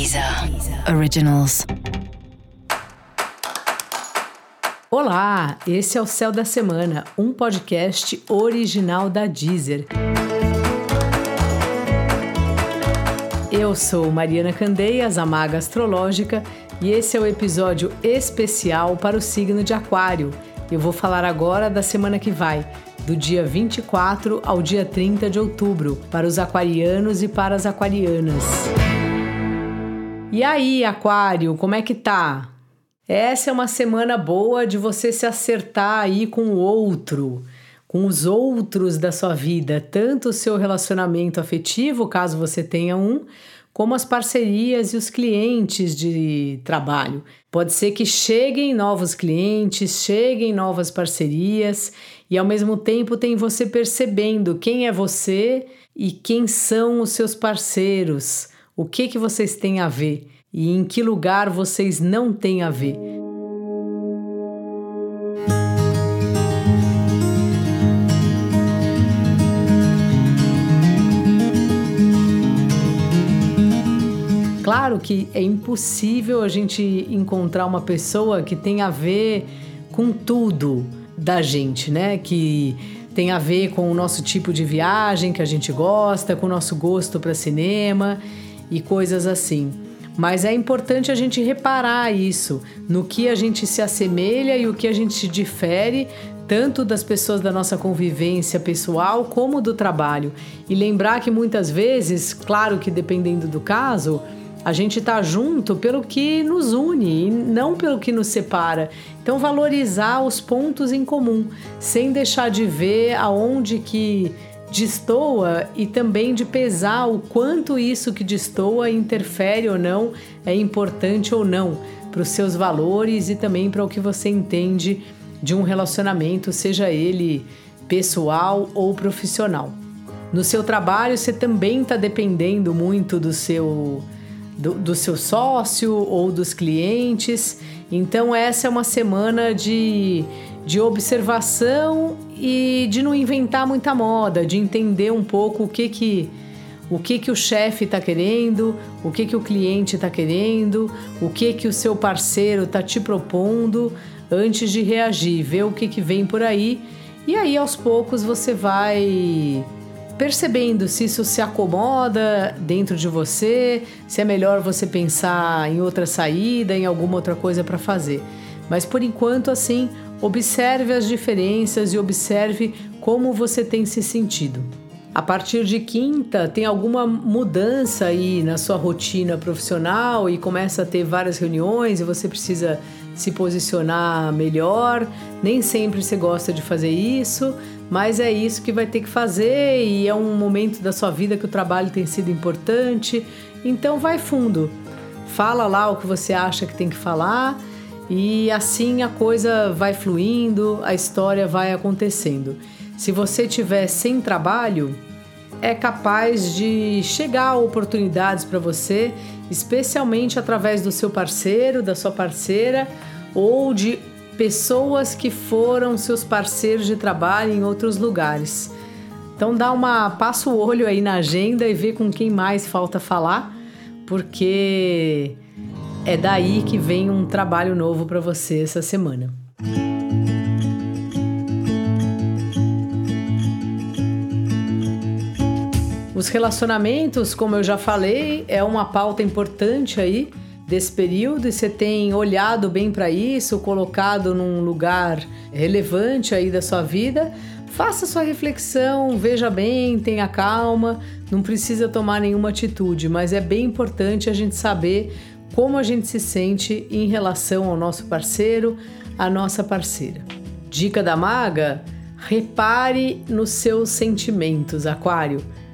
Deezer Originals. Olá, esse é o Céu da Semana, um podcast original da Deezer. Eu sou Mariana Candeias, a maga astrológica, e esse é o episódio especial para o signo de Aquário. Eu vou falar agora da semana que vai, do dia 24 ao dia 30 de outubro, para os aquarianos e para as aquarianas. E aí, Aquário, como é que tá? Essa é uma semana boa de você se acertar aí com o outro, com os outros da sua vida, tanto o seu relacionamento afetivo, caso você tenha um, como as parcerias e os clientes de trabalho. Pode ser que cheguem novos clientes, cheguem novas parcerias e ao mesmo tempo tem você percebendo quem é você e quem são os seus parceiros o que que vocês têm a ver e em que lugar vocês não têm a ver. Claro que é impossível a gente encontrar uma pessoa que tenha a ver com tudo da gente, né? Que tem a ver com o nosso tipo de viagem que a gente gosta, com o nosso gosto para cinema e coisas assim. Mas é importante a gente reparar isso, no que a gente se assemelha e o que a gente difere, tanto das pessoas da nossa convivência pessoal como do trabalho. E lembrar que muitas vezes, claro que dependendo do caso, a gente está junto pelo que nos une e não pelo que nos separa. Então valorizar os pontos em comum, sem deixar de ver aonde que destoa e também de pesar o quanto isso que destoa interfere ou não, é importante ou não para os seus valores e também para o que você entende de um relacionamento, seja ele pessoal ou profissional. No seu trabalho, você também está dependendo muito do seu, do, do seu sócio ou dos clientes. Então, essa é uma semana de de observação e de não inventar muita moda, de entender um pouco o que que o que que o chefe está querendo, o que que o cliente está querendo, o que que o seu parceiro está te propondo antes de reagir, ver o que que vem por aí e aí aos poucos você vai percebendo se isso se acomoda dentro de você, se é melhor você pensar em outra saída, em alguma outra coisa para fazer. Mas por enquanto assim, Observe as diferenças e observe como você tem se sentido. A partir de quinta, tem alguma mudança aí na sua rotina profissional e começa a ter várias reuniões e você precisa se posicionar melhor. Nem sempre você gosta de fazer isso, mas é isso que vai ter que fazer e é um momento da sua vida que o trabalho tem sido importante. Então vai fundo. Fala lá o que você acha que tem que falar e assim a coisa vai fluindo, a história vai acontecendo. Se você tiver sem trabalho, é capaz de chegar oportunidades para você, especialmente através do seu parceiro, da sua parceira ou de pessoas que foram seus parceiros de trabalho em outros lugares. Então dá uma passa o olho aí na agenda e vê com quem mais falta falar, porque é daí que vem um trabalho novo para você essa semana. Os relacionamentos, como eu já falei, é uma pauta importante aí desse período e você tem olhado bem para isso, colocado num lugar relevante aí da sua vida. Faça sua reflexão, veja bem, tenha calma, não precisa tomar nenhuma atitude, mas é bem importante a gente saber como a gente se sente em relação ao nosso parceiro, à nossa parceira. Dica da maga: repare nos seus sentimentos, Aquário.